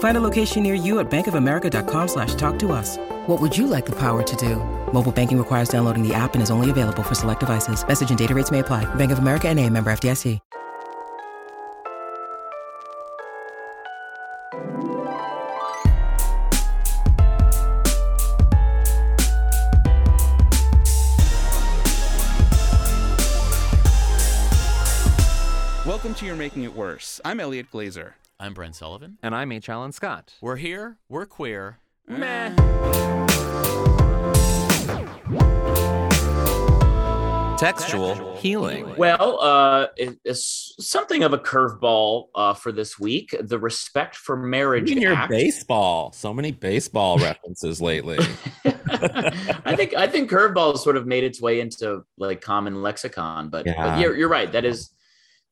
Find a location near you at bankofamerica.com slash talk to us. What would you like the power to do? Mobile banking requires downloading the app and is only available for select devices. Message and data rates may apply. Bank of America and a member FDIC. Welcome to You're Making It Worse. I'm Elliot Glazer. I'm Brent Sullivan. And I'm H. Alan Scott. We're here. We're queer. Meh. Textual healing. Well, uh, it- it's something of a curveball uh, for this week. The Respect for Marriage In your Act. baseball, so many baseball references lately. I think I think curveball sort of made its way into like common lexicon, but, but Yeah. you're, you're right. That is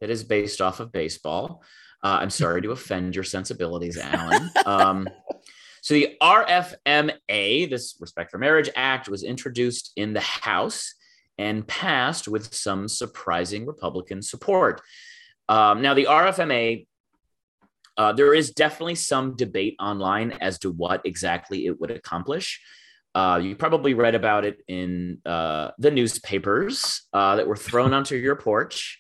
that is based off of baseball. Uh, I'm sorry to offend your sensibilities, Alan. Um, so the RFMA, this Respect for Marriage Act, was introduced in the House and passed with some surprising Republican support. Um, now, the RFMA, uh, there is definitely some debate online as to what exactly it would accomplish. Uh, you probably read about it in uh, the newspapers uh, that were thrown onto your porch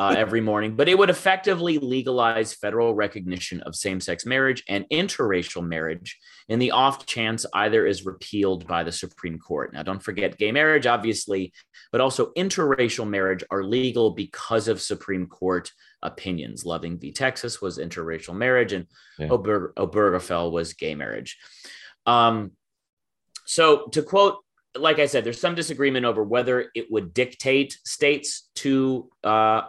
uh, every morning, but it would effectively legalize federal recognition of same sex marriage and interracial marriage in the off chance either is repealed by the Supreme Court. Now, don't forget gay marriage, obviously, but also interracial marriage are legal because of Supreme Court opinions. Loving v. Texas was interracial marriage, and Yeah. Ober- Obergefell was gay marriage. Um, so, to quote, like I said, there's some disagreement over whether it would dictate states to uh,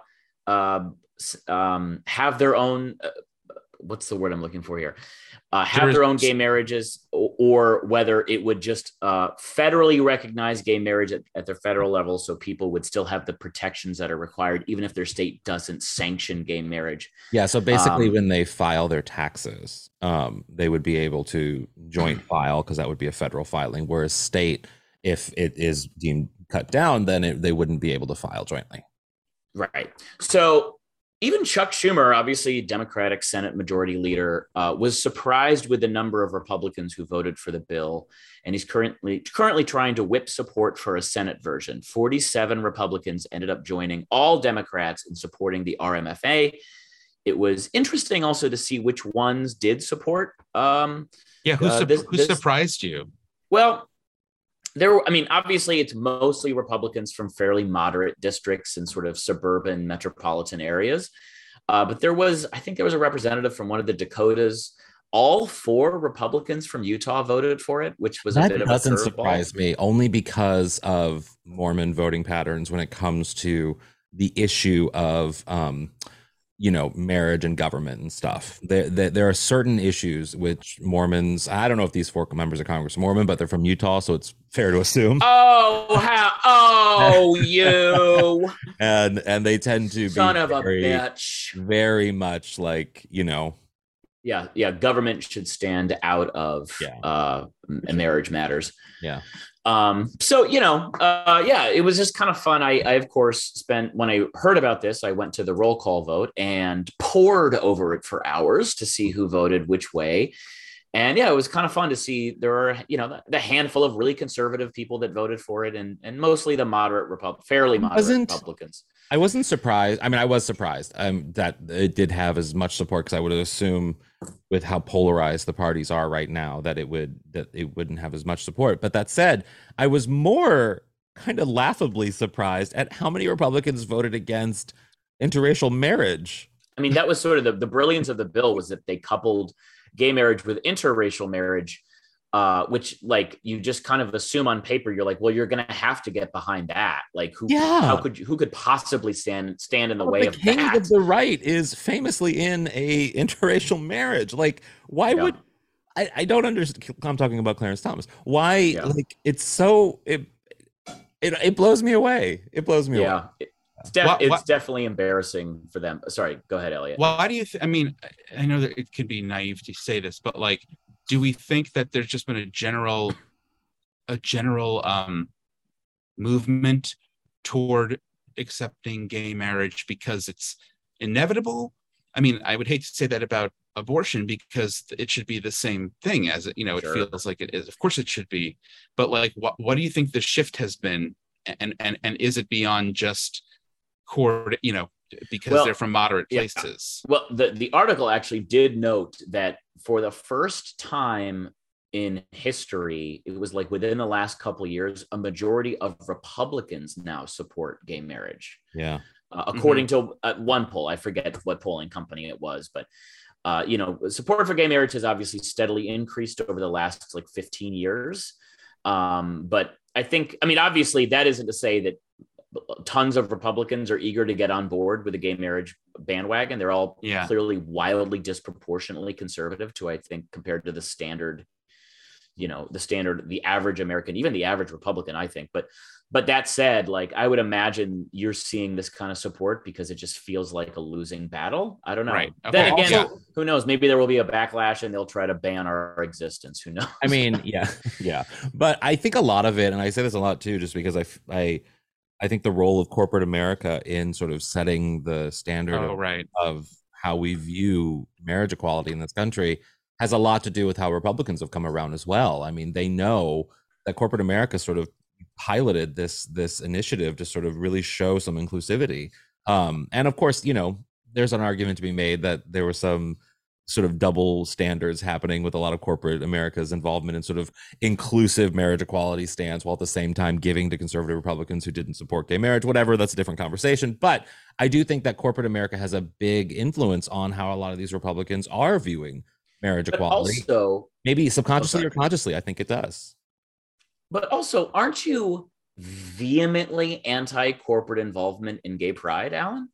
uh, um, have their own. What's the word I'm looking for here? Uh, have their own gay marriages, or, or whether it would just uh, federally recognize gay marriage at, at their federal level, so people would still have the protections that are required, even if their state doesn't sanction gay marriage. yeah, so basically, Um, when they file their taxes, um, they would be able to joint file because that would be a federal filing. Whereas state, if it is deemed cut down, then it, they wouldn't be able to file jointly. Right. So even Chuck Schumer, obviously Democratic Senate Majority Leader, uh, was surprised with the number of Republicans who voted for the bill, and he's currently currently trying to whip support for a Senate version. Forty-seven Republicans ended up joining all Democrats in supporting the RMFA. It was interesting also to see which ones did support. Um, Yeah, who, Uh, this- who this- surprised you? well, there. I mean, obviously, it's mostly Republicans from fairly moderate districts and sort of suburban metropolitan areas. Uh, but there was, I think, there was a representative from one of the Dakotas. All four Republicans from Utah voted for it, which was a bit of doesn't a curveball. surprise me, only because of Mormon voting patterns when it comes to the issue of, um, you know, marriage and government and stuff. There, there, there are certain issues which Mormons. I don't know if these four members of Congress are Mormon, but they're from Utah, so it's fair to assume. Oh, how? Oh, you and and they tend to son be of a very, bitch! very much like you know. Yeah, yeah. Government should stand out of Yeah. uh, marriage matters. Yeah. Um, so you know, uh, yeah, it was just kind of fun. I, I of course spent when I heard about this, I went to the roll call vote and pored over it for hours to see who voted which way. And yeah, it was kind of fun to see there are, you know, the, the handful of really conservative people that voted for it, and and mostly the moderate Repub- fairly moderate Wasn't- Republicans. I wasn't surprised. I mean, I was surprised um, that it did have as much support because I would assume, with how polarized the parties are right now, that it would that it wouldn't have as much support. But that said, I was more kind of laughably surprised at how many Republicans voted against interracial marriage. I mean, that was sort of the, the brilliance of the bill was that they coupled gay marriage with interracial marriage, uh, which like you just kind of assume on paper, you're like, well, you're gonna have to get behind that. Like who Yeah. how could you who could possibly stand stand in the way the of king that? of the right is famously in a interracial marriage. Like, why Yeah. would I, I don't understand I'm talking about Clarence Thomas. Why Yeah. like it's so it it it blows me away. It blows me away. yeah. It- It's, def- Wha- it's definitely embarrassing for them. Sorry, go ahead, Elliot. Why do you? Th- I mean, I- I know that it could be naive to say this, but like, do we think that there's just been a general, a general um, movement toward accepting gay marriage because it's inevitable? I mean, I would hate to say that about abortion because it should be the same thing as it. You know, Sure. it feels like it is. Of course, it should be. But like, what what do you think the shift has been? And and and is it beyond just cord? You know, because Well, they're from moderate yeah. places. Well, the, the article actually did note that for the first time in history, it was like within the last couple of years, a majority of Republicans now support gay marriage. Yeah. Uh, according to uh, one poll, I forget what polling company it was, but uh, you know, support for gay marriage has obviously steadily increased over the last like 15 years. Um, but I think, I mean, obviously, that isn't to say that tons of Republicans are eager to get on board with the gay marriage bandwagon. They're all Yeah. clearly wildly disproportionately conservative to, I think, compared to the standard, you know, the standard, the average American, even the average Republican, I think. But, but that said, like I would imagine you're seeing this kind of support because it just feels like a losing battle. I don't know. Right. Then again, Also- who knows? Maybe there will be a backlash and they'll try to ban our existence. Who knows? I mean, yeah, yeah. But I think a lot of it, and I say this a lot too, just because I, f- I, I think the role of corporate America in sort of setting the standard Oh, of, right. of how we view marriage equality in this country has a lot to do with how Republicans have come around as well. I mean, they know that corporate America sort of piloted this this initiative to sort of really show some inclusivity. Um, and of course, you know, there's an argument to be made that there were some sort of double standards happening with a lot of corporate America's involvement in sort of inclusive marriage equality stance while at the same time giving to conservative Republicans who didn't support gay marriage, whatever, that's a different conversation. But I do think that corporate America has a big influence on how a lot of these Republicans are viewing marriage but equality. also, Maybe subconsciously or consciously, I think it does. but also, aren't you vehemently anti-corporate involvement in gay pride, Alan?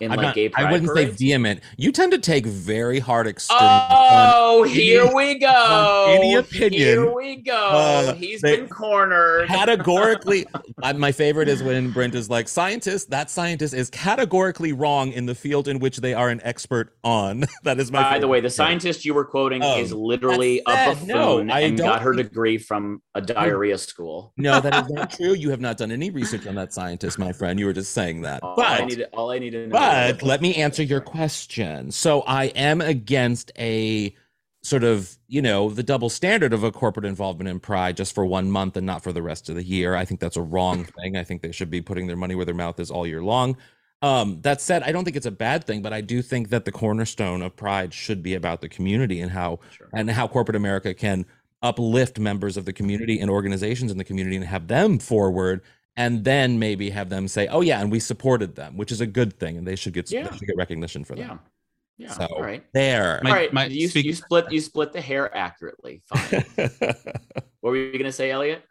In I'm like not- gay pride I wouldn't say vehement. You tend to take very hard extremes. Oh, here any- we go. any opinion, Here we go. uh, He's been cornered. categorically my favorite is when brent is like scientist that scientist is categorically wrong in the field in which they are an expert on that is my By the way, the scientist you were quoting Um, is literally a said, no, buffoon I and got her degree from a diarrhea school. no that is not true you have not done any research on that scientist my friend you were just saying that All I but need, all I need to know. but let me answer your question. So i am against a sort of you know the double standard of a corporate involvement in pride just for one month and not for the rest of the year. I think that's a wrong thing. I think they should be putting their money where their mouth is all year long. Um, that said i don't think it's a bad thing but i do think that the cornerstone of pride should be about the community and how Sure. and how corporate america can uplift members of the community and organizations in the community and have them forward and then maybe have them say oh yeah and we supported them which is a good thing and they should get Yeah. they should get recognition for that Yeah. Yeah. So- all right. there My- all right. my- you, speak- you split you split the hair accurately. Fine. what were you gonna say, Elliot?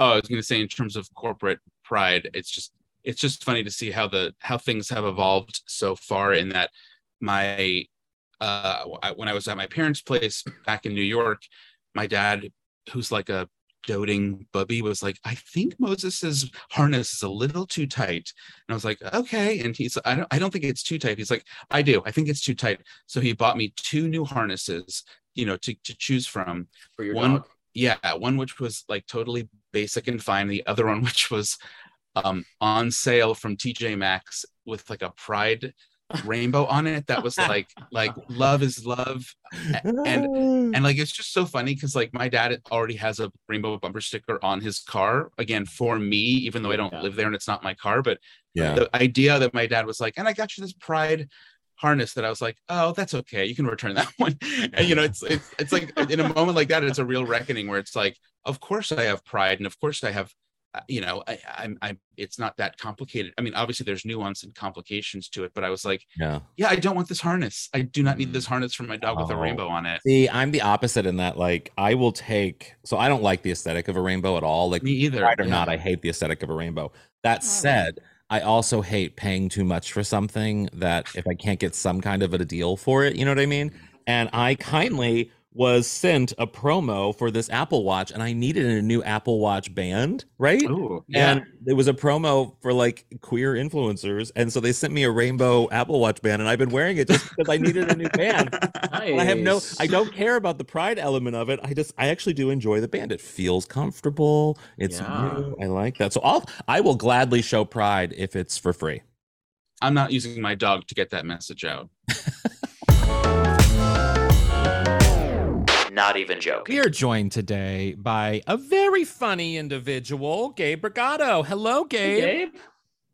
Oh, I was going to say in terms of corporate pride, it's just it's just funny to see how the how things have evolved so far. In that my uh I- when I was at my parents' place back in New York, my dad, who's like a doting bubby, was like, "I think Moses's harness is a little too tight," and I was like, "Okay," and he's I don't I don't think it's too tight. He's like, "I do. I think it's too tight." So he bought me two new harnesses, you know, to to choose from For your One- dog? yeah one which was like totally basic and fine the other one which was um on sale from tj maxx with like a pride rainbow on it that was like like love is love. And and like it's just so funny because like my dad already has a rainbow bumper sticker on his car again for me even though i don't Yeah. live there and it's not my car but yeah. the idea that my dad was like and i got you this pride harness that i was like oh that's okay you can return that one. And you know it's it's, it's like in a moment like that it's a real reckoning where it's like of course i have pride and of course i have Uh, you know, I, I'm, I, it's not that complicated. I mean, obviously there's nuance and complications to it, but I was like, Yeah. yeah, I don't want this harness. I do not need mm. this harness for my dog with a Oh. rainbow on it. See, I'm the opposite in that, like, I will take. So I don't like the aesthetic of a rainbow at all. Like, Me either. pride or yeah. not, I hate the aesthetic of a rainbow. That oh. said, I also hate paying too much for something that if I can't get some kind of a deal for it, you know what I mean? And I kindly was sent a promo for this Apple Watch, and I needed a new Apple Watch band, right? Ooh, yeah. And it was a promo for like queer influencers, and so they sent me a rainbow Apple Watch band, and I've been wearing it just because I needed a new band. And I have no, I don't care about the pride element of it. I just, I actually do enjoy the band. It feels comfortable. It's Yeah. new. I like that. So I'll, I will gladly show pride if it's for free. I'm not using my dog to get that message out. Not even joking. We are joined today by a very funny individual, Gabe Bergado. Hello, Gabe. Gabe,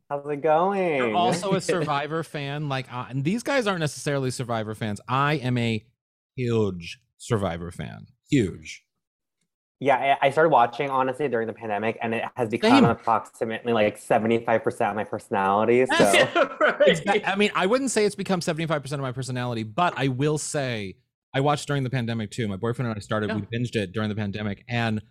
How's it going? You're also a Survivor fan, like, uh, and these guys aren't necessarily Survivor fans. I am a huge Survivor fan. Huge. yeah, I I started watching honestly during the pandemic, and it has become Same. approximately like seventy-five percent of my personality. So Exa- I mean, I wouldn't say it's become 75% of my personality, but I will say I watched during the pandemic too. My boyfriend and I started, we binged it during the pandemic, and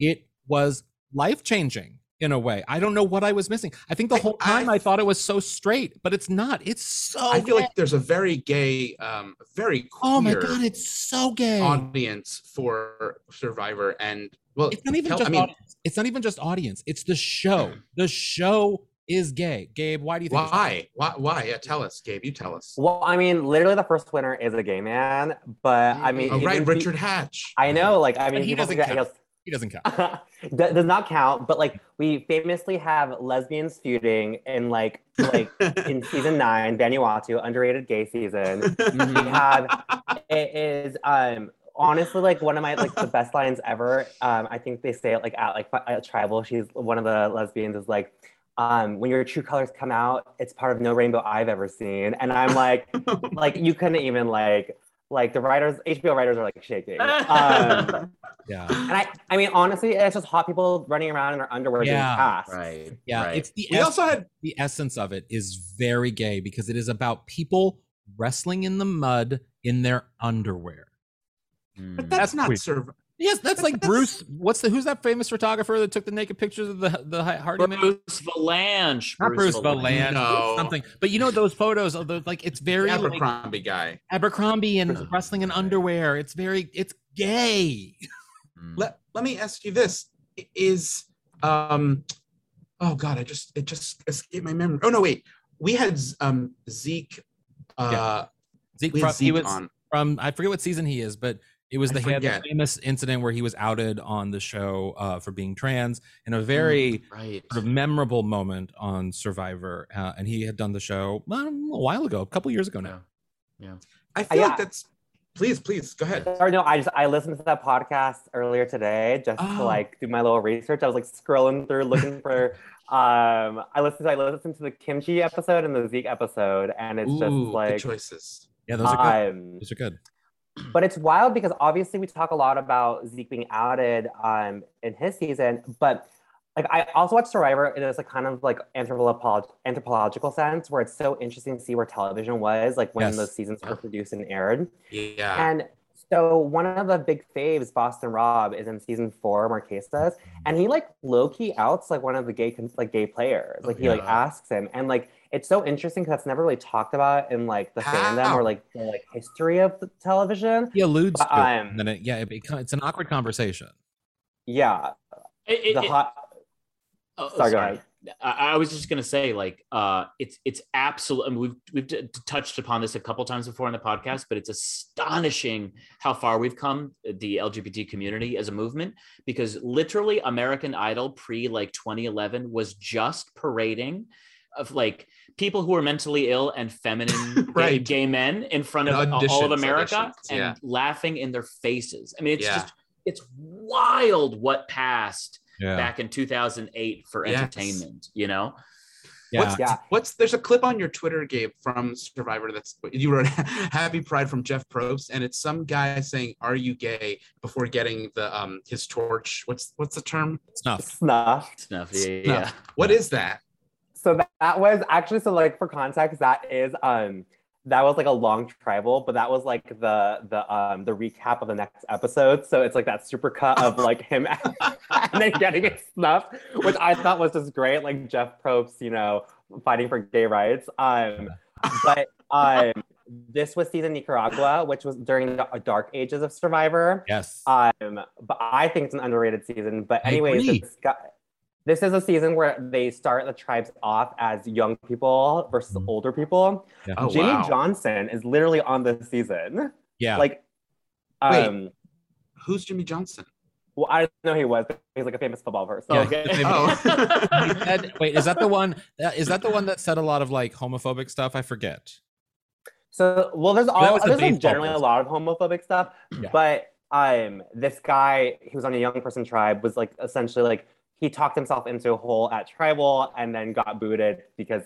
it was life changing in a way. I don't know what I was missing. I think the I- whole time I- I, thought it was so straight, but it's not. It's so I feel gay. like there's a very gay, um, very queer oh my god, it's so gay. audience for Survivor, and well, it's not even tell- just I mean, audience. It's not even just audience. It's the show. The show is gay. Gabe, why do you think why, why, why? Yeah, tell us, Gabe. You tell us. well, I mean, literally the first winner is a gay man, but I mean, Oh, right, even pe- Richard Hatch. I know, like, I mean, he doesn't forget he count. He doesn't count. that does not count. But like, we famously have lesbians feuding in like, like in season nine, Vanuatu, underrated gay season. we have it is um honestly like one of my like the best lines ever um i think they say it like at like at tribal she's one of the lesbians is like um when your true colors come out it's part of no rainbow i've ever seen and i'm like like you couldn't even like like the writers hbo writers are like shaking um Yeah. and i i mean honestly it's just hot people running around in their underwear Yeah. getting cast Right. Yeah. right. It's the we es- also had the essence of it is very gay because it is about people wrestling in the mud in their underwear. Mm. But that's, That's not weird. Survivor. Yes, that's like Bruce. What's the who's that famous photographer that took the naked pictures of the the Hardy man? Bruce Vilanch. Not Bruce Vilanch, No. something. But you know those photos of those like it's very like, Abercrombie guy. Abercrombie and wrestling in underwear. It's very it's gay. Mm. Let Let me ask you this: Is um, oh god, I just it just escaped my memory. Oh no, wait, we had um Zeke. Uh, Zeke, we from, had he Zeke was on. from I forget what season he is, but it was the, he had the famous incident where he was outed on the show uh, for being trans in a very Right. sort of memorable moment on Survivor, uh, and he had done the show well, a while ago, a couple years ago now. Yeah. I feel yeah. like that's. Please, please go ahead. Sorry, no, I just I listened to that podcast earlier today just to Oh. like do my little research. I was like scrolling through looking for um I listened to I listened to the kimchi episode and the Zeke episode and it's Ooh, just good like choices. Yeah, those are good. um Those are good. But it's wild because obviously we talk a lot about Zeke being outed um in his season, but like I also watch Survivor in this like kind of like anthropolog- anthropological sense where it's so interesting to see where television was like when Yes. those seasons were produced and aired. Yeah. And so one of the big faves, Boston Rob, is in season four, Marquesas, and he like low key outs like one of the gay like gay players. Like he like asks him, and like it's so interesting because that's never really talked about in like the fandom or like the like history of the television. He alludes But, to it, um, and then it, yeah, it becomes, it's an awkward conversation. Yeah, It- it- the it- hot. Oh, Sorry, go ahead. I, I was just gonna say, like, uh, it's it's absolute. I mean, we've we've touched upon this a couple times before in the podcast, but it's astonishing how far we've come, the LGBT community as a movement, because literally American Idol pre like 2011 was just parading of like people who were mentally ill and feminine gay, Right. gay men in front of And all of America auditions, and laughing in their faces. I mean, it's Yeah. just it's wild what passed Yeah. back in 2008 for Yes. entertainment you know Yeah. What's, Yeah. what's there's a clip on your Twitter, Gabe, from Survivor that's you wrote Happy Pride from Jeff Probst, and it's some guy saying, Are you gay? before getting the um his torch. What's what's the term? Snuff. Snuff. Snuff. Yeah, yeah, Snuff. yeah. What is that? So that, that was actually so like for context, that is um that was like a long tribal, but that was like the the um the recap of the next episode. So it's like that super cut of like him and then getting it snuffed, which I thought was just great. Like Jeff Probst, you know, fighting for gay rights. Um, but um, this was season Nicaragua, which was during the dark ages of Survivor. Yes. Um, but I think it's an underrated season. But anyways, agree. This, is a season where they start the tribes off as young people versus Mhm. older people. Yeah. Oh, Jimmy wow. Johnson is literally on this season. yeah. Like, Wait. um, Who's Jimmy Johnson? well, I didn't know he was. But he's like a famous football person. Yeah. Okay. Oh. said- wait, is that the one? Is that the one that said a lot of like homophobic stuff? I forget. So well, there's all there's like baseball generally a lot of homophobic stuff, Yeah. but um, this guy who was on a young person tribe was like essentially like he talked himself into a hole at tribal and then got booted because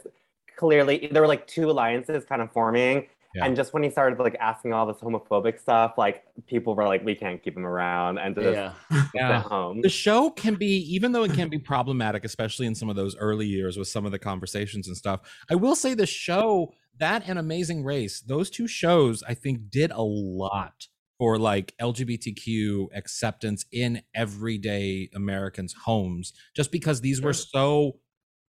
clearly there were like two alliances kind of forming. Yeah. And just when he started like asking all this homophobic stuff, like people were like, "We can't keep him around," and just Yeah. sent home. the show can be even though it can be problematic especially in some of those early years with some of the conversations and stuff i will say the show that and amazing race those two shows i think did a lot for like lgbtq acceptance in everyday americans homes just because these were so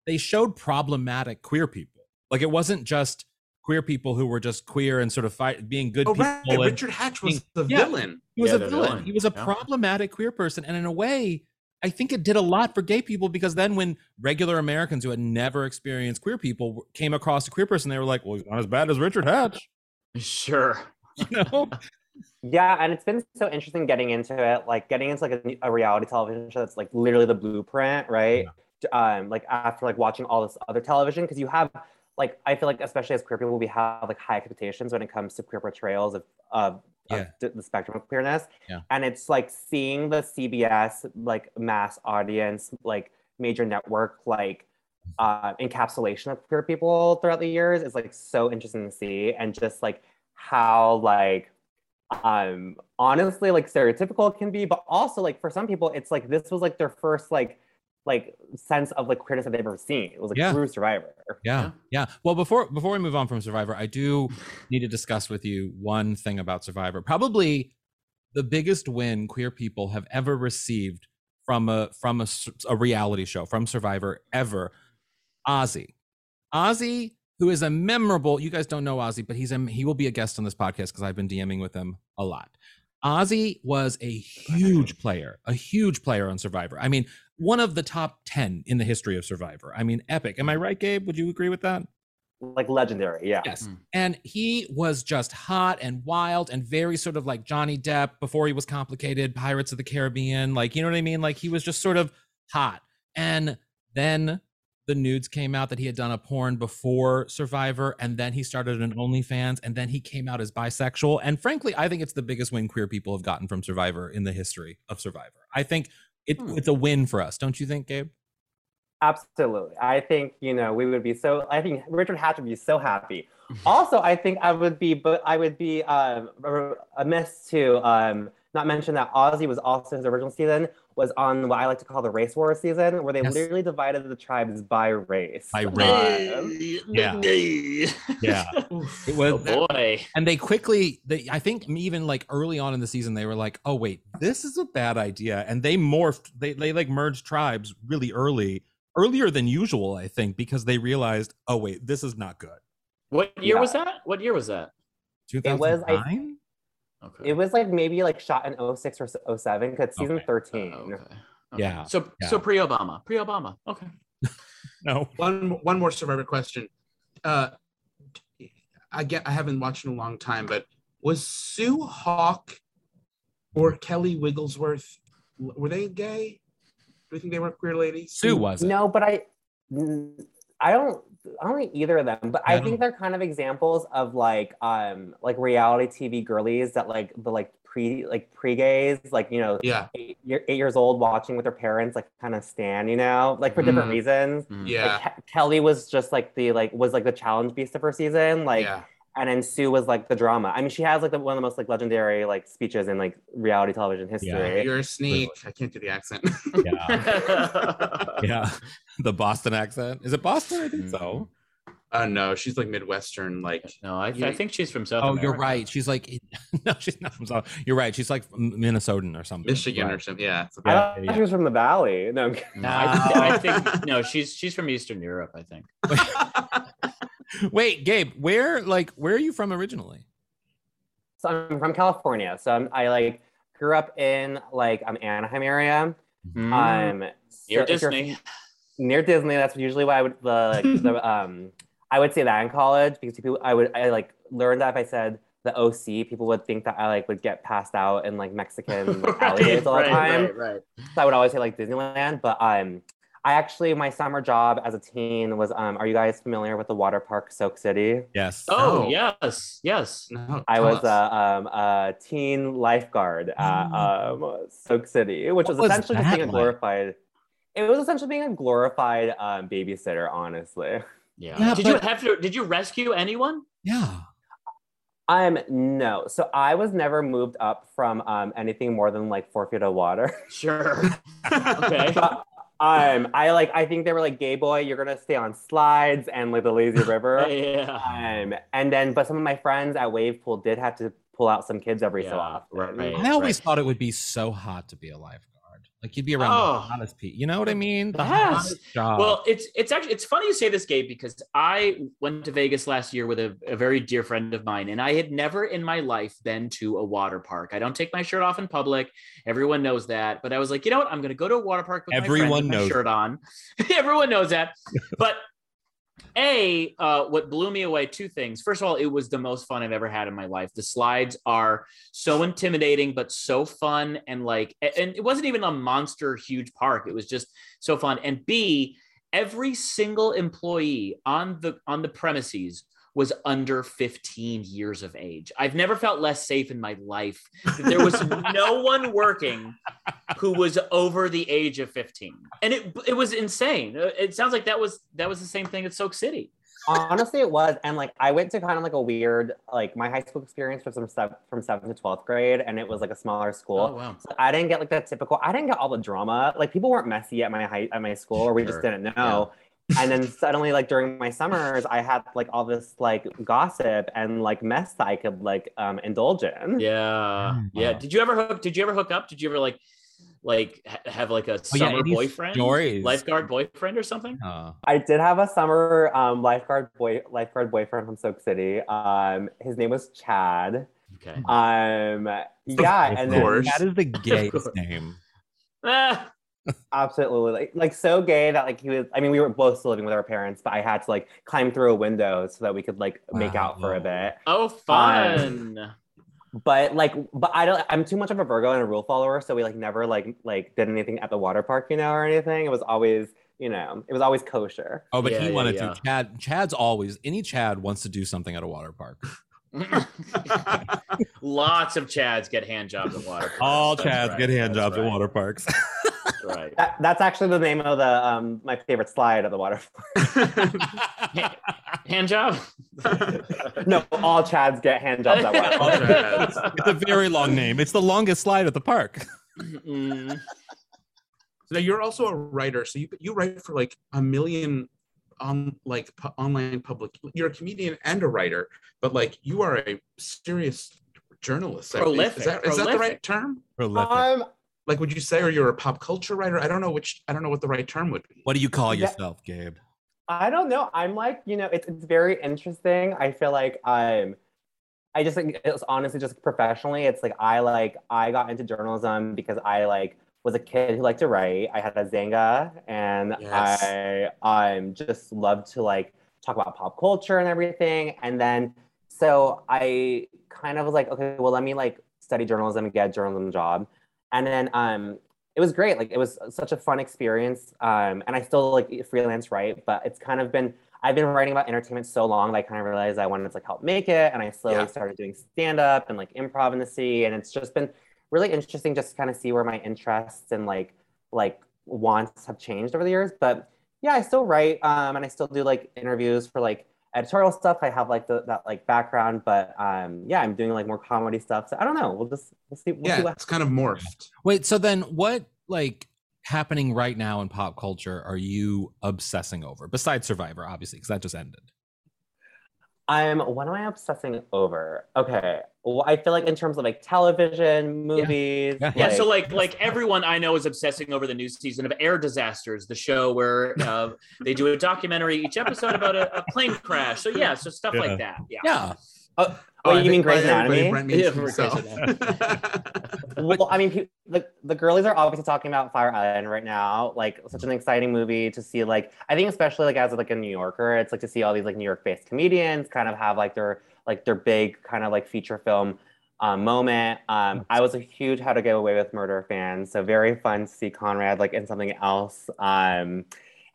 they showed problematic queer people like it wasn't just queer people who were just queer and sort of fight being good Oh, people right. and- Richard Hatch was the Yeah. villain. he was Yeah, a villain. villain. He was a Yeah. problematic queer person. And in a way, I think it did a lot for gay people because then when regular Americans who had never experienced queer people came across a queer person, they were like, well, he's not as bad as Richard Hatch. Sure. You know? Yeah, and it's been so interesting getting into it, like getting into like a, a reality television show that's like literally the blueprint, right? Um, like after like watching all this other television, because you have like I feel like especially as queer people, we have like high expectations when it comes to queer portrayals of of, of Yeah. the, the spectrum of queerness. Yeah. And it's like seeing the CBS like mass audience, like major network, like uh, encapsulation of queer people throughout the years is like so interesting to see, and just like how like um honestly like stereotypical it can be but also like for some people it's like this was like their first like like sense of like queerness that they've ever seen it was like Yeah. through survivor Yeah, yeah. Well, before before we move on from Survivor, I do need to discuss with you one thing about Survivor. Probably the biggest win queer people have ever received from a from a reality show from Survivor ever. Ozzy, Ozzy, who is a memorable. You guys don't know Ozzy, but he's a he will be a guest on this podcast because I've been DMing with him a lot. Ozzy was a huge player, a huge player on Survivor. I mean, one of the top 10 in the history of Survivor. I mean, epic. Am I right, Gabe? Would you agree with that? like legendary yeah Yes. Mm. And he was just hot and wild and very sort of like Johnny Depp before he was complicated, Pirates of the Caribbean. Like, you know what I mean? Like, he was just sort of hot. And then the nudes came out that he had done a porn before Survivor. And then he started an OnlyFans. And then he came out as bisexual. And frankly, I think it's the biggest win queer people have gotten from Survivor in the history of Survivor. I think it, Hmm. it's a win for us. Don't you think, Gabe? absolutely i think you know we would be so i think richard hatch would be so happy also i think i would be but i would be um amiss to um not mention that ozzy was also his original season was on what i like to call the race war season where they Yes. literally divided the tribes by race By race. Yeah. Yeah. It was Oh boy. and they quickly they i think even like early on in the season they were like oh wait this is a bad idea and they morphed they, they like merged tribes really early earlier than usual i think because they realized oh wait this is not good What year Yeah. was that? What year was that? It was, I- 2009 Okay. It was like maybe like shot in 06 or 07 because season Okay. 13. Oh, okay. Okay. Yeah, So yeah. so pre Obama. Pre Obama. Okay. no One one more Survivor question. Uh, I get I haven't watched in a long time, but was Sue Hawk or Kelly Wigglesworth were they gay? Do you think they were queer ladies? sue was it No, but I I don't I don't think either of them, but Yeah, I I think they're kind of examples of like um like reality TV girlies that like the like pre like pre gays, like you know, Yeah. eight, eight years old watching with their parents, like kind of stand, you know, like for different Mhm. reasons. Mm. Yeah. Like, Ke- Kelly was just like the like was like the challenge beast of her season, like, yeah. and then Sue was like the drama. I mean, she has like the, one of the most like legendary like speeches in like reality television history. Yeah. You're a sneak. I can't do the accent. Yeah. yeah. The Boston accent. Is it Boston? I think so. uh no, she's like Midwestern, like no, I, Yeah. I think she's from South Oh, America. you're right. She's like, no, she's not from South. You're right. She's like Minnesotan or something. Michigan Right. or something. Yeah. I Yeah, thought yeah, she was from the Valley. No, I'm. No, I, I think no, she's she's from Eastern Europe. I think. Wait, Gabe, where like where are you from originally? so I'm from California. So I'm, I like grew up in like um Anaheim area. Mm. Um, so if you're Disney. Near Disney. That's usually why I would the, like, the um I would say that in college because people I would I like learned that if I said the OC, people would think that I like would get passed out in like Mexican like, alleyways all the right, time. Right, right. So I would always say like Disneyland. But um I actually my summer job as a teen was um are you guys familiar with the water park Soak City? Yes. Oh No. yes, yes. no, I was a, um, a teen lifeguard at um, Soak City, which What was was essentially just being a like? Glorified. It was essentially being a glorified um, babysitter, honestly. Yeah. Yeah, did but- you have to? Did you rescue anyone? Yeah. Um, no, so I was never moved up from um, anything more than like four feet of water. Sure. okay. But, um, I like I think they were like, "Gay boy, you're gonna stay on slides and like the lazy river." yeah. Um, and then, but some of my friends at Wave Pool did have to pull out some kids every so Yeah, often. right. I always right. thought it would be so hot to be a lifeguard. Like you'd be around Oh. the hottest people. You know what I mean? The Yes. hottest job. Well, it's it's actually it's funny you say this, Gabe, because I went to Vegas last year with a, a very dear friend of mine, and I had never in my life been to a water park. I don't take my shirt off in public. Everyone knows that, but I was like, you know what? I'm going to go to a water park with my Everyone friend with my knows shirt on. Everyone knows that, but. A, uh, what blew me away, two things. First of all, it was the most fun I've ever had in my life. The slides are so intimidating, but so fun. And like, and it wasn't even a monster huge park. It was just so fun. And B, every single employee on the on the premises was under 15 years of age. I've never felt less safe in my life. There was no one working who was over the age of 15. And it it was insane. Uh, It sounds like that was that was the same thing at Soak City. Honestly, it was, and like I went to kind of like a weird, like my high school experience was from sev- from seventh to twelfth grade, and it was like a smaller school. Oh wow. So I didn't get like the typical. I didn't get all the drama. Like people weren't messy at my high at my school, or we just didn't know. And then suddenly, like during my summers, I had like all this like gossip and like mess that I could like um indulge in. Yeah. Yeah. Did you ever hook did you ever hook up? Did you ever like like ha- have like a Oh, summer any boyfriend? stories? Lifeguard boyfriend or something? Uh, I did have a summer um, lifeguard boy lifeguard boyfriend from Soak City. Um, his name was Chad. Okay. Um, yeah, of and then course. that is the gayest name. Ah, absolutely like, like so gay that like he was. I mean, we were both still living with our parents, but I had to like climb through a window so that we could like make out for a bit. oh um, fun. But like, but I don't. I'm too much of a Virgo and a rule follower, so we like never like like did anything at the water park, you know, or anything. It was always, you know, it was always kosher. Oh, but Yeah, he yeah, wanted yeah. to. Chad. Chad's always any Chad wants to do something at a water park. Lots of Chads get hand jobs at water. parks. All That's Chads right, get hand that's jobs at water parks. That's right. That, that's actually the name of the um my favorite slide of the waterfall. park. Hand job? no, all Chads get hand jobs at water All. Chads. it's a very long name. It's the longest slide at the park. Mm, So now you're also a writer. So you you write for like a million on like pu- online public. You're a comedian and a writer, but like you are a serious journalist. Is- Prolific, Is that, is that the right term? Prolific. Um, Like, would you say, or you're a pop culture writer? I don't know which. I don't know what the right term would be. what do you call Yeah. yourself, Gabe? I don't know. I'm like, you know, it's it's very interesting. I feel like I'm I just think it's honestly just professionally, it's like I like I got into journalism because I like was a kid who liked to write. I had a Xanga and Yes. I'm um, just loved to like talk about pop culture and everything. And then so I kind of was like, okay, well let me like study journalism and get a journalism job. And then um it was great. Like it was such a fun experience. Um, and I still like freelance write, but it's kind of been I've been writing about entertainment so long that I kind of realized I wanted to like help make it, and I slowly Yeah. started doing stand up and like improv in the city, and it's just been really interesting just to kind of see where my interests and like like wants have changed over the years. But yeah, I still write, um, and I still do like interviews for like editorial stuff. I have like the, that like background, but um, yeah, I'm doing like more comedy stuff. So I don't know. We'll just we'll see. We'll see Yeah, what it's kind of morphed. Wait, so then what like happening right now in pop culture are you obsessing over besides Survivor, obviously, because that just ended. I'm what am I obsessing over? Okay. Well, I feel like in terms of like television, movies. Yeah. Yeah, so like like everyone I know is obsessing over the new season of Air Disasters, the show where uh, they do a documentary each episode about a, a plane crash. So yeah, so stuff like that. Yeah. Yeah. Oh, Oh, wait, you mean Grey's Anatomy? Brent means Yeah, himself. well, I mean, the, the girlies are obviously talking about Fire Island right now. Like, such an exciting movie to see. Like, I think especially like as like a New Yorker, it's like to see all these like New York-based comedians kind of have like their like their big kind of like feature film um, moment. Um, I was a huge How to Get Away with Murder fan, so very fun to see Conrad like in something else. Um,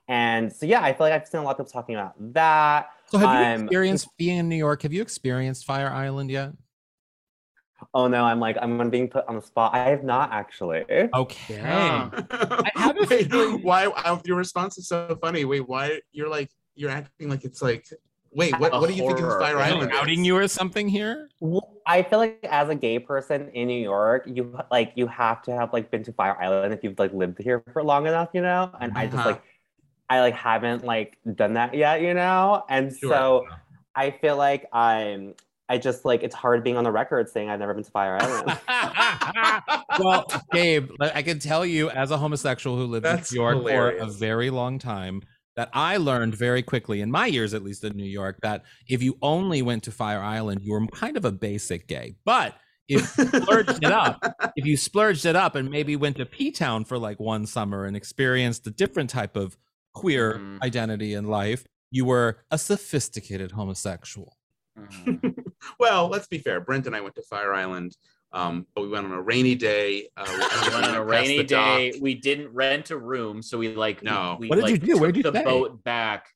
and so yeah, I feel like I've seen a lot of people talking about that. So have you Um, experienced being in New York? Have you experienced Fire Island yet? Oh no, I'm like I'm being put on the spot. I have not actually. Okay. Yeah. I have a Wait, feeling- why I, your response is so funny. Wait, why you're like you're acting like it's like wait, what what do you think of horror. Fire Am Island? outing you or something here? Well, I feel like as a gay person in New York, you like you have to have like been to Fire Island if you've like lived here for long enough, you know. And I just Uh-huh. like I like haven't like done that yet, you know. And Sure. so I feel like I'm I just like it's hard being on the record saying I've never been to Fire Island. well, Gabe, I can tell you as a homosexual who lived That's in New York for a very long time that I learned very quickly in my years, at least in New York, that if you only went to Fire Island, you were kind of a basic gay. But if you splurged it up, if you splurged it up and maybe went to P Town for like one summer and experienced a different type of queer Mhm. identity in life, you were a sophisticated homosexual. Mhm. well, let's be fair. Brent and I went to Fire Island. Um, but we went on a rainy day. Uh, we We went on a rainy the dock. day. We didn't rent a room, so we like No. We, What did you do? Where'd took you the stay? boat back?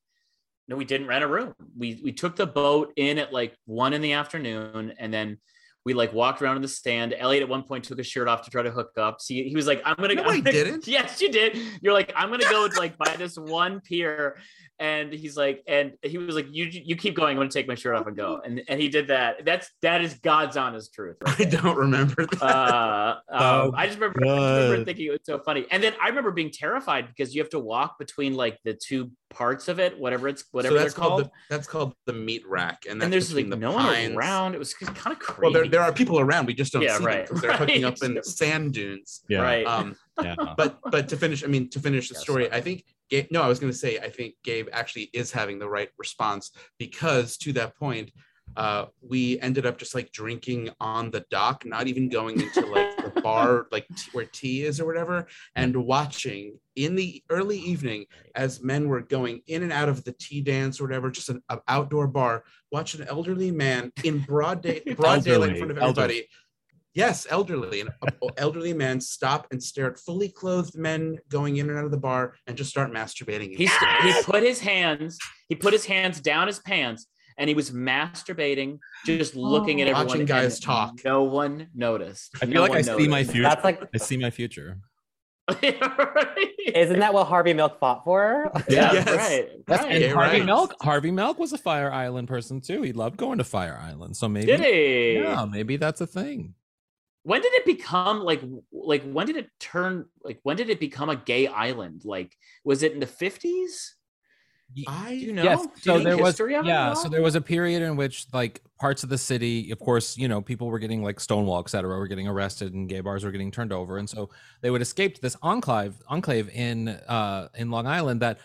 No, we didn't rent a room. We we took the boat in at like one in the afternoon, and then we like walked around in the stand. Elliot at one point took his shirt off to try to hook up. See, he was like, "I'm gonna." No, I'm I didn't. Yes, you did. You're like, "I'm gonna go like by this one pier," and he's like, and he was like, "You you keep going. I'm gonna take my shirt off and go." And and he did that. That's that is God's honest truth. right I don't remember that. uh, um, Oh, I just remember, I just remember thinking it was so funny. And then I remember being terrified because you have to walk between like the two parts of it, whatever it's whatever so they're that's called, called. the that's called the meat rack, and, and there's like the no one around. It was kind of crazy. Well, there, there are people around. We just don't Yeah, see right, because they're hooking up right. in sand dunes. Yeah. right. Um, Yeah. but but to finish, I mean, to finish the Yes, story, sorry. I think Gabe, no, I was going to say, I think Gabe actually is having the right response because to that point, uh, we ended up just like drinking on the dock, not even going into like the bar, like t- where tea is or whatever, and watching in the early evening as men were going in and out of the tea dance or whatever, just an, an outdoor bar, watch an elderly man in broad day, broad daylight in front of elderly. everybody. Yes, elderly. An elderly man stop and stare at fully clothed men going in and out of the bar and just start masturbating. he st- he put his hands he put his hands down his pants and he was masturbating, just oh. looking at everyone. Watching guys and talk. No one noticed. I feel No like one I see my future. That's like I see my future. isn't that what Harvey Milk fought for? yeah, Yes. right. That's right. and Harvey right. Milk. Harvey Milk was a Fire Island person too. He loved going to Fire Island. So maybe Did he? Yeah, maybe that's a thing. when did it become like like when did it turn like when did it become a gay island like was it in the 50s I do you know Yes. Do So know there was history yeah. So there was a period in which like parts of the city, of course, you know, people were getting like Stonewall, et cetera, were getting arrested and gay bars were getting turned over, and so they would escape to this enclave enclave in uh in Long Island that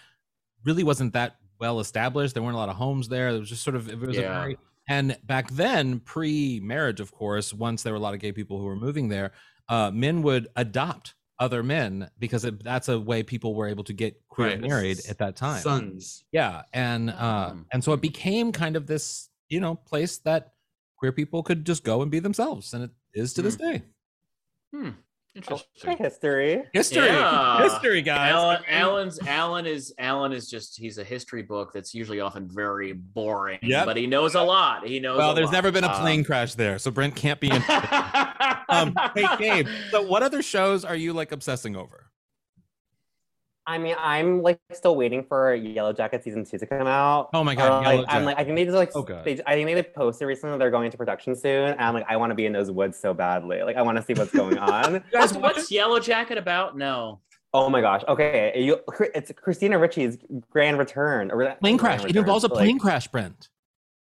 really wasn't that well established. There weren't a lot of homes there. There was just sort of it was a very and back then, pre-marriage, of course, once there were a lot of gay people who were moving there, uh, men would adopt other men because it, that's a way people were able to get queer Right. married at that time. Sons. Yeah, and uh, Um, and so it became kind of this, you know, place that queer people could just go and be themselves, and it is to this day. Interesting. History. History, Yeah. history, guys. Alan, Alan's Alan is Alan is just he's a history book that's usually often very boring. Yep. But he knows a lot. He knows. well, a there's lot. never been a Um, plane crash there, so Brent can't be in. um, hey, Gabe. So, what other shows are you like obsessing over? I mean, I'm like still waiting for Yellow Jacket season two to come out. Oh my God, Uh, like, I'm like, I think they just like, Oh, they, I think they posted recently that they're going into production soon, and I'm like, I want to be in those woods so badly. Like, I want to see what's going on. What's, what's Yellow Jacket about? No. oh my gosh. Okay, you, it's Christina Ricci's grand return. Or Plane grand crash. It involves a like- plane crash, Brent.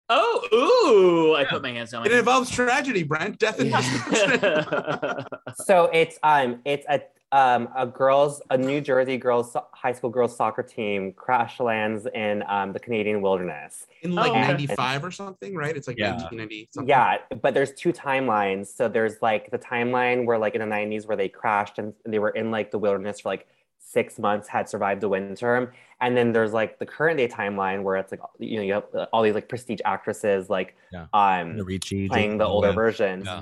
Oh, ooh! I put my hands down. It involves tragedy, Brent. Death and destruction. So it's um it's a um a girls a New Jersey girls high school girls soccer team crash lands in um the Canadian wilderness. In like Oh, 95 or something, right? It's like Yeah. 1990 something. Yeah, but there's two timelines. So there's like the timeline where like in the 90s where they crashed and they were in like the wilderness for like six months, had survived the winter. And then there's like the current day timeline where it's like you know you have uh, all these like prestige actresses like Yeah. um The Ricci, playing the older Gyllenhaal. versions. Yeah.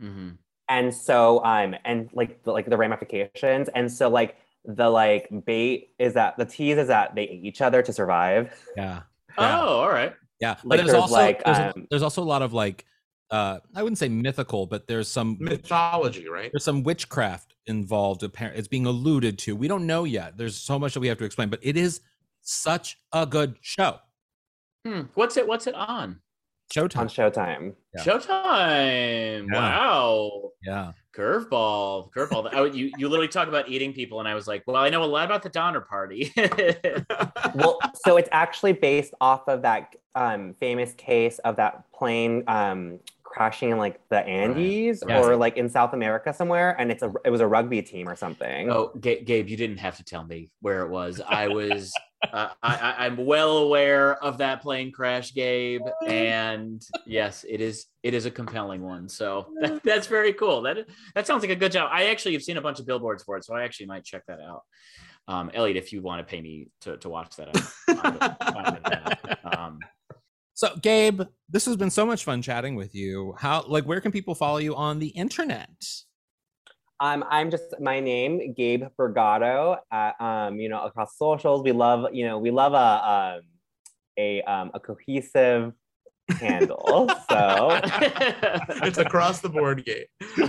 hmm and so um and like the, like the ramifications and so like the like bait is that the tease is that they ate each other to survive Yeah. Oh, all right. Yeah, but Like, there's, there's, also like, there's, um, there's also a lot of like uh I wouldn't say mythical, but there's some Mythology, right? there's some witchcraft involved. Apparently, it's being alluded to. We don't know yet. There's so much that we have to explain, but it is such a good show. Hmm. What's it? What's it on? On Showtime. Showtime. Yeah. Showtime. Yeah. Wow. Yeah. Curveball. Curveball. I, you you literally talk about eating people, and I was like, well, I know a lot about the Donner Party. Well, so it's actually based off of that um famous case of that plane um crashing in like the Andes Right. or like in South America somewhere and it's a it was a rugby team or something. oh, Ga- Gabe, you didn't have to tell me where it was. I was. Uh, I, I, I'm well aware of that plane crash, Gabe, and yes, it is. It is a compelling one. So that, that's very cool. That that sounds like a good job. I actually have seen a bunch of billboards for it, so I actually might check that out. Um, Elliot, if you want to pay me to, to watch that, I'm fine with- fine. Um, So, Gabe, this has been so much fun chatting with you. How like where can people follow you on the internet? Um, I'm just my name, Gabe Bergado. Uh, um, you know, across socials, we love, you know, we love a um, a um, a cohesive handle. So it's across the board game.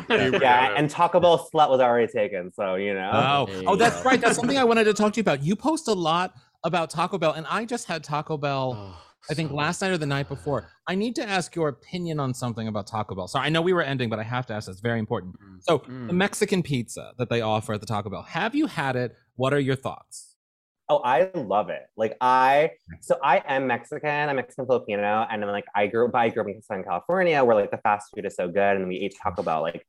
yeah, and Taco Bell slut was already taken. So you know, Oh, There oh, that's go. right. That's something I wanted to talk to you about. You post a lot about Taco Bell, and I just had Taco Bell. I think last night or the night before. I need to ask your opinion on something about Taco Bell. Sorry, I know we were ending, but I have to ask. It's very important. Mm, So, mm. the Mexican pizza that they offer at the Taco Bell. Have you had it? What are your thoughts? Oh, I love it. Like I, so I am Mexican. I'm Mexican Filipino, and then like I grew, but I grew up in Southern California, where like the fast food is so good, and we ate Taco Bell. Like,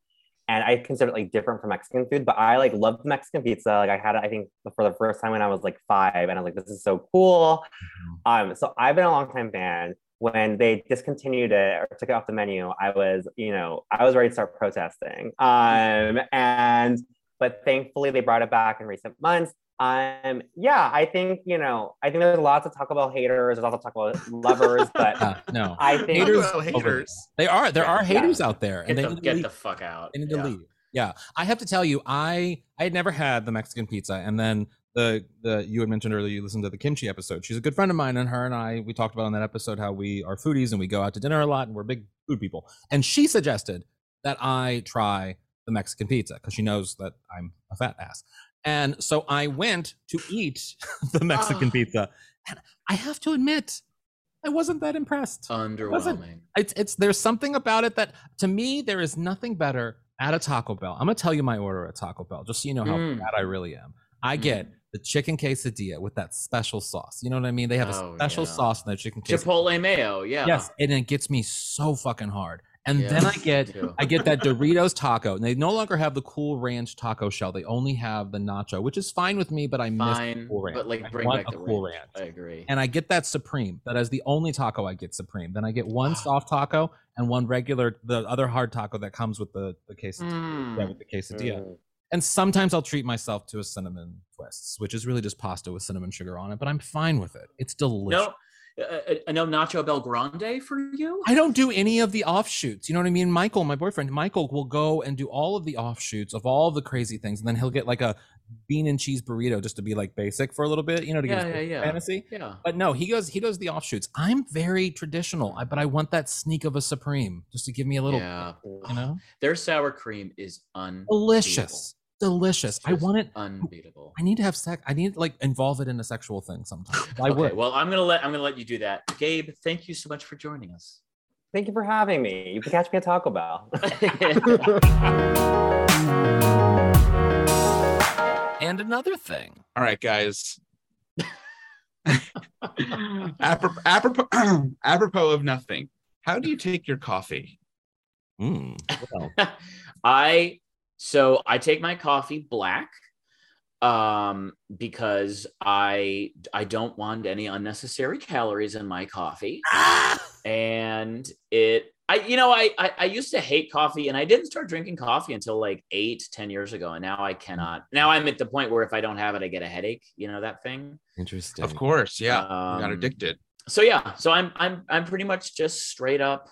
and I consider it like different from Mexican food, but I like love Mexican pizza. Like I had it, I think for the first time when I was like five, and I was like, this is so cool. Um, so I've been a long time fan. When they discontinued it or took it off the menu, I was, you know, I was ready to start protesting. Um, and but thankfully they brought it back in recent months. Um, yeah, I think you know, I think there's lots of Taco Bell haters, there's lots of Taco Bell lovers, but Uh, no, I think Haters Well, haters. they are. There are Yeah. haters out there, Get, they the, get leave. the fuck out. They need Yeah. to leave. Yeah, I have to tell you, I I had never had the Mexican pizza, and then the the you had mentioned earlier you listened to the kimchi episode. She's a good friend of mine, and her and I we talked about on that episode how we are foodies and we go out to dinner a lot, and we're big food people. And she suggested that I try the Mexican pizza because she knows that I'm a fat ass. And so I went to eat the Mexican Ah. pizza, and I have to admit, I wasn't that impressed Underwhelming. it's it's there's something about it that to me there is nothing better at a Taco Bell. I'm gonna tell you my order at Taco Bell just so you know how Mm. bad I really am. I get the chicken quesadilla with that special sauce. You know what I mean? They have a Oh, special yeah. sauce in their chicken quesadilla. Chipotle mayo. Yeah. Yes, and it gets me so fucking hard. And Yeah, then I get. I get that Doritos taco, and they no longer have the Cool Ranch taco shell. They only have the nacho, which is fine with me, but I miss the Cool Ranch. but like I bring back the Cool ranch. Ranch I agree. and I get that supreme. That is the only taco I get supreme. Then I get one soft taco and one regular, the other hard taco that comes with the the quesadilla. Mm. With the quesadilla. Mm. And sometimes I'll treat myself to a cinnamon twists, which is really just pasta with cinnamon sugar on it. But I'm fine with it. It's delicious. No, uh, a no Nacho BellGrande for you? I don't do any of the offshoots. You know what I mean? Michael, my boyfriend, Michael will go and do all of the offshoots of all the crazy things, and then he'll get like a bean and cheese burrito just to be like basic for a little bit, you know, to Yeah, get yeah, yeah. fantasy. Yeah. But no, he goes he does the offshoots. I'm very traditional, I- but I want that sneak of a supreme just to give me a little, yeah. you know, Their sour cream is unbelievable. delicious, delicious. I want it. unbeatable. I need to have sex. I need to like involve it in a sexual thing sometime. I okay, would. well, I'm gonna let I'm gonna let you do that. Gabe, thank you so much for joining us. Thank you for having me. You can catch me at Taco Bell. And another thing. All right, guys. apropos, apropos, apropos of nothing. How do you take your coffee? Mm, well, I so I take my coffee black um because I I don't want any unnecessary calories in my coffee. and it I you know I, I I used to hate coffee and I didn't start drinking coffee until like eight ten years ago and now I cannot now I'm at the point where if I don't have it I get a headache you know that thing interesting. Of course, yeah. you got Um, addicted. so yeah so I'm I'm I'm pretty much just straight up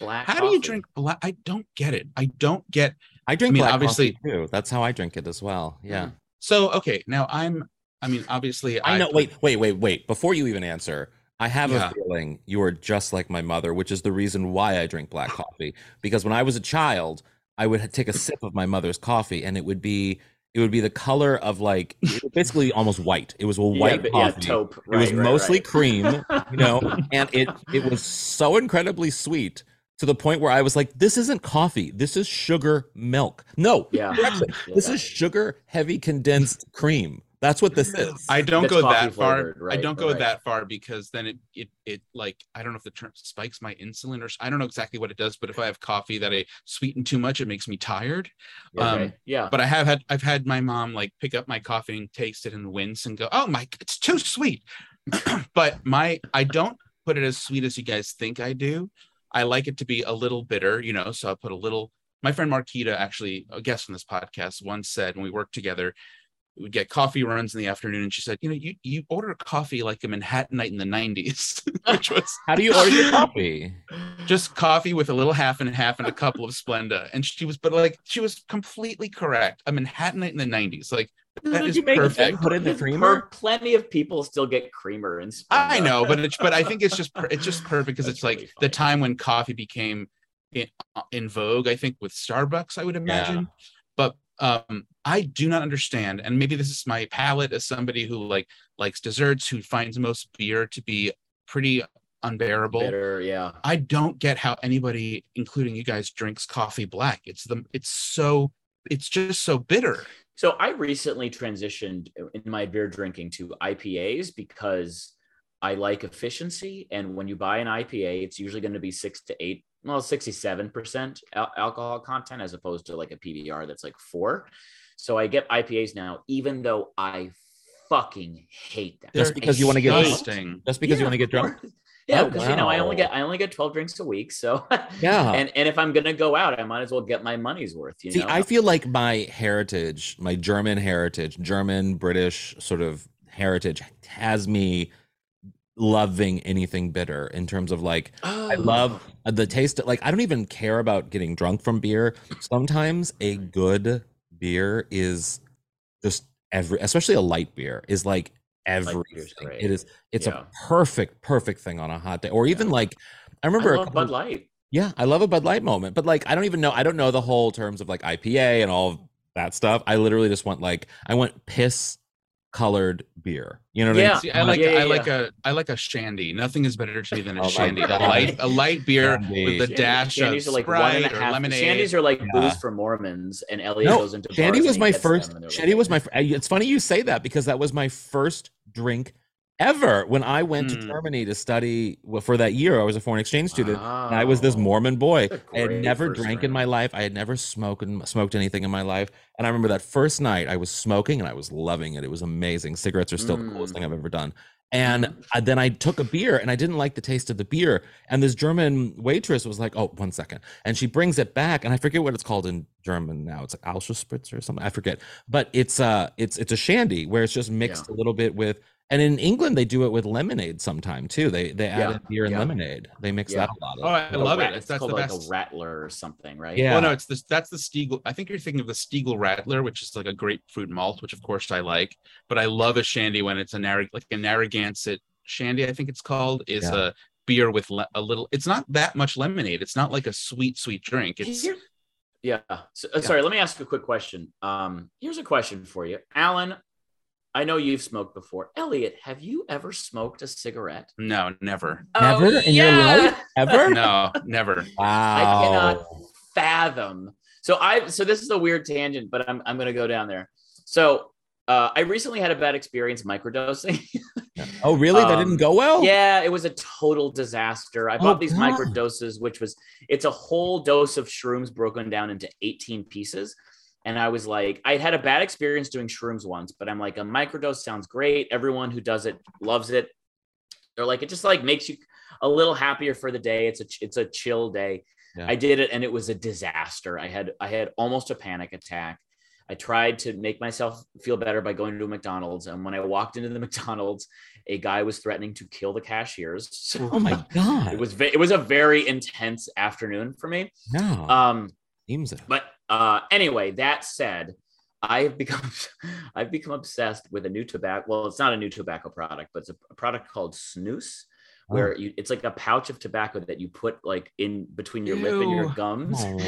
black How do you drink black? I don't get it. I don't get. I drink I mean, black obviously- coffee too. That's how I drink it as well. Yeah. Mm. So okay, now I'm. I mean, obviously, I know. Wait, wait, wait, wait. Before you even answer, I have Yeah. a feeling you are just like my mother, which is the reason why I drink black coffee. Because when I was a child, I would take a sip of my mother's coffee, and it would be it would be the color of like basically almost white. It was a white yeah, coffee. taupe. it was Right, right, mostly right. cream, you know, and it it was so incredibly sweet to the point where I was like, "This isn't coffee. This is sugar milk." No, Yeah. correction. this Yeah. is sugar heavy condensed cream. That's what this is. I don't That's go coffee that far. flavored, I don't go right. that far because then it it it like I don't know if the term spikes my insulin or I don't know exactly what it does. But if I have coffee that I sweeten too much, it makes me tired. Okay, Um, yeah But I have had I've had my mom like pick up my coffee and taste it and wince and go, "Oh my, it's too sweet." but my I don't put it as sweet as you guys think I do. I like it to be a little bitter, you know. So I put a little. My friend Marquita, actually a guest on this podcast, once said when we worked together, we would get coffee runs in the afternoon, and she said, "You know, you you order coffee like a Manhattanite in the '90s, which was How do you order your coffee? just coffee with a little half and half and a couple of Splenda." And she was, but like she was completely correct. A Manhattanite in the '90s, like that Did is you make perfect. Put in the creamer. plenty of people still get creamer and Splenda. I know, but it's but I think it's just per- it's just perfect because That's it's like really the time when coffee became in, in vogue. I think with Starbucks, I would imagine. Um, I do not understand, and maybe this is my palate as somebody who like likes desserts, who finds most beer to be pretty unbearable. bitter yeah I don't get how anybody, including you guys, drinks coffee black. It's the it's so it's just so bitter. So I recently transitioned in my beer drinking to IPAs because I like efficiency. And when you buy an IPA, it's usually going to be six to eight, well, 67% al- alcohol content as opposed to like a PBR that's like four. So I get IPAs now, even though I fucking hate them. Just They're because you want to get drunk? Just because you want to get drunk? course. Yeah, Oh, because you know I only get I only get 12 drinks a week. So Yeah. and and if I'm gonna go out, I might as well get my money's worth. You See, know, I feel like my heritage, my German heritage, German British sort of heritage, has me loving anything bitter in terms of like I Oh. love the taste. Like I don't even care about getting drunk from beer. Sometimes a good beer is just every, especially a light beer, is like everything. It is. It's Yeah. a perfect, perfect thing on a hot day, or even Yeah. like I I remember couple- Bud Light. yeah, I love a Bud Light moment, but like I don't even know. I don't know the whole terms of like IPA and all of that stuff. I literally just want like I want piss colored beer. You know what I Yeah. mean? See, I like Yeah, yeah, I like yeah. a I like a shandy. Nothing is better to me than a Oh shandy. A light a light beer Shandy. with a dash Shandies of are like one and a Sprite or lemonade. Shandies are like Yeah. booze for Mormons, and Elliot No, goes into Shandy was my first. them, and they're Shandy was my. It's funny you say that because that was my first drink ever when I went to Mm. Germany to study. Well, for that year, I was a foreign exchange student, I was this Mormon boy. I had never drank in my life. I had never smoked smoked anything in my life. And I remember that first night I was smoking and I was loving it. It was amazing. Cigarettes are still the coolest Mm. thing I've ever done. And I, then I took a beer and I didn't like the taste of the beer. And this German waitress was like, "Oh, one second. And she brings it back, and I forget what it's called in German now. It's like Alschespritz or something. I forget. But it's uh, it's it's a shandy where it's just mixed a little bit with And in England, they do it with lemonade sometime too. They they add Yeah, beer and yeah. lemonade. They mix Yeah. that a lot. Oh, Of. I love Rat- it. It's That's called the like a rattler or something, right? Yeah. Well, no, it's this. That's the Stiegl. I think you're thinking of the Stiegl Radler, which is like a grapefruit malt, which of course I like. But I love a shandy when it's a Narra- like a Narragansett shandy. I think it's called is Yeah. a beer with le- a little. It's not that much lemonade. It's not like a sweet, sweet drink. It's Here- yeah. So, uh, Sorry, let me ask a quick question. Um, here's a question for you, Alan. I know you've smoked before. Elliot, have you ever smoked a cigarette? no, never. Never Oh, in your yeah! life ever. No, never. Wow. I cannot fathom. So I so this is a weird tangent, but I'm I'm gonna go down there. So uh, I recently had a bad experience microdosing. Oh, really? that Um, didn't go well. yeah, it was a total disaster. I Oh, bought these God. microdoses, which was it's a whole dose of shrooms broken down into 18 pieces. And I was like, I had a bad experience doing shrooms once, but I'm like, a microdose sounds great. Everyone who does it loves it. They're like, it just like makes you a little happier for the day. It's a it's a chill day. Yeah. I did it and it was a disaster. I had I had almost a panic attack. I tried to make myself feel better by going to a McDonald's. And when I walked into the McDonald's, a guy was threatening to kill the cashiers. So Oh my god. it was it was a very intense afternoon for me. no. Um, seems but uh, anyway, that said, I've become I've become obsessed with a new tobacco. Well, it's not a new tobacco product, but it's a, a product called Snus. Where you it's like a pouch of tobacco that you put like in between your lip and your gums. Oh,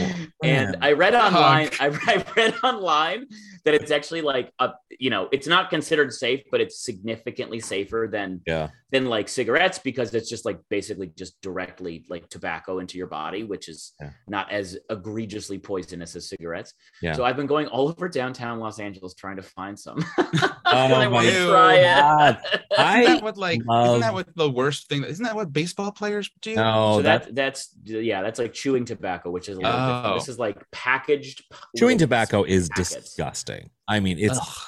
and. I read online, I, I read online that it's actually like a you know it's not considered safe, but it's significantly safer than yeah. than like cigarettes because it's just like basically just directly like tobacco into your body, which is Yeah. not as egregiously poisonous as cigarettes. Yeah. So I've been going all over downtown Los Angeles trying to find some. Oh I want my to try God. it. I isn't that what like? love- Isn't that what the worst thing? Isn't that what baseball players do? No, so that, that that's yeah, that's like chewing tobacco, which is a little different. Oh. This is like packaged. chewing tobacco is packets. disgusting. I mean, it's Ugh.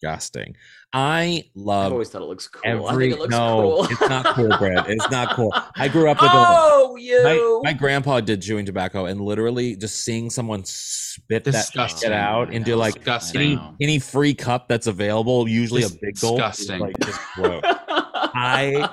disgusting. I I've love always thought it looks cool. I every think it looks no, cool. it's not cool, Brad. It's not cool. I grew up with a, oh, you. my, my grandpa did chewing tobacco and literally just seeing someone spit that Disgusting. shit out into like Disgusting. any, any free cup that's available, usually a big gulp. Disgusting. Like, just. I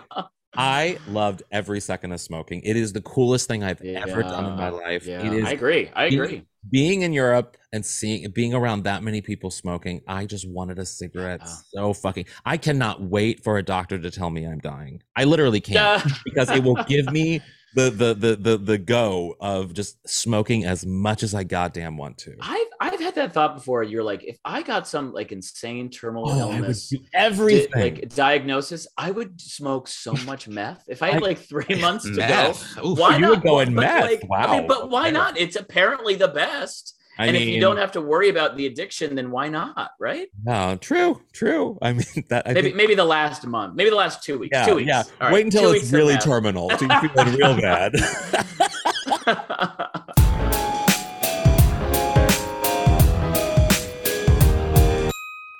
I loved every second of smoking. It is the coolest thing I've ever done in my life. Yeah, It is I agree. I being- agree. being in Europe and seeing being around that many people smoking, I just wanted a cigarette Yeah. so fucking. I cannot wait for a doctor to tell me I'm dying. I literally can't Yeah. because it will give me the the the the the go of just smoking as much as I goddamn want to. I've I've had that thought before. You're like, if I got some like insane terminal Oh, illness, do di- everything. like diagnosis, I would smoke so much meth. If I had I- like three months to Meth. go, Oof. why You not? would go in But, meth. like, I Wow. mean, but why not? It's apparently the best. I and mean, if you don't have to worry about the addiction, then why not? Right? no, true, true. I mean that. I maybe think, maybe the last month, maybe the last two weeks. yeah, two weeks. yeah. Right, Wait until it's really terminal. So you feel real bad.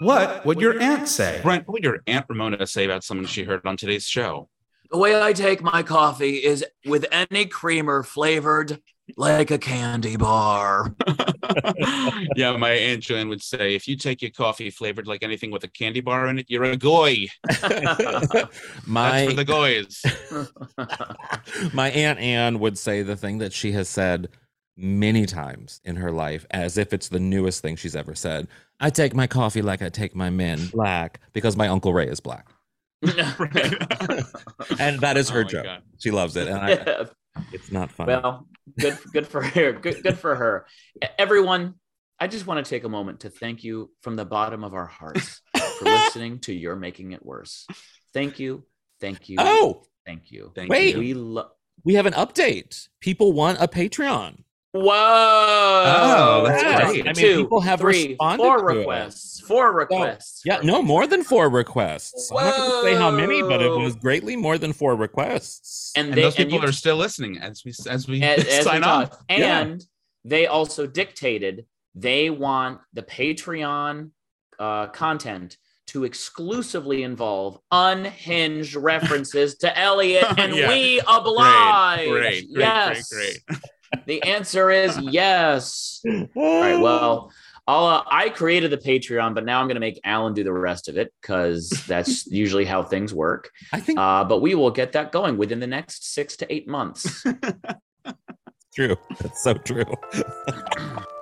What would your aunt say? Brent, what would your aunt Ramona say about someone she heard on today's show? the way I take my coffee is with any creamer flavored like a candy bar. yeah, my aunt Joanne would say, if you take your coffee flavored like anything with a candy bar in it, you're a goy. my That's for the goys. my aunt Anne would say the thing that she has said many times in her life as if it's the newest thing she's ever said. I take my coffee like I take my men black because my uncle Ray is black. And that is her Oh joke. God. She loves it. And I, it's not funny. well, good good for her. Good good for her. Everyone, I just want to take a moment to thank you from the bottom of our hearts for listening to You're Making It Worse. Thank you. Thank you. oh, thank you. Thank Wait. you. We love we have an update. People want a Patreon. Whoa! Oh, that's Yes. great. I mean, Two, people have three, responded four to it. requests. Four requests. Yeah, no, more than four requests. I'm not going to say how many, but it was greatly more than four requests. And, And they, those and people you- are still listening as we as we as, as we sign off. talk. Yeah. And they also dictated they want the Patreon uh, content to exclusively involve unhinged references to Elliot, and Yeah. we oblige. Great, great, yes. great, great. The answer is yes. All right. Well, I'll, uh, I created the Patreon, but now I'm going to make Alan do the rest of it because that's usually how things work. I think Uh, but we will get that going within the next six to eight months. true. That's so true.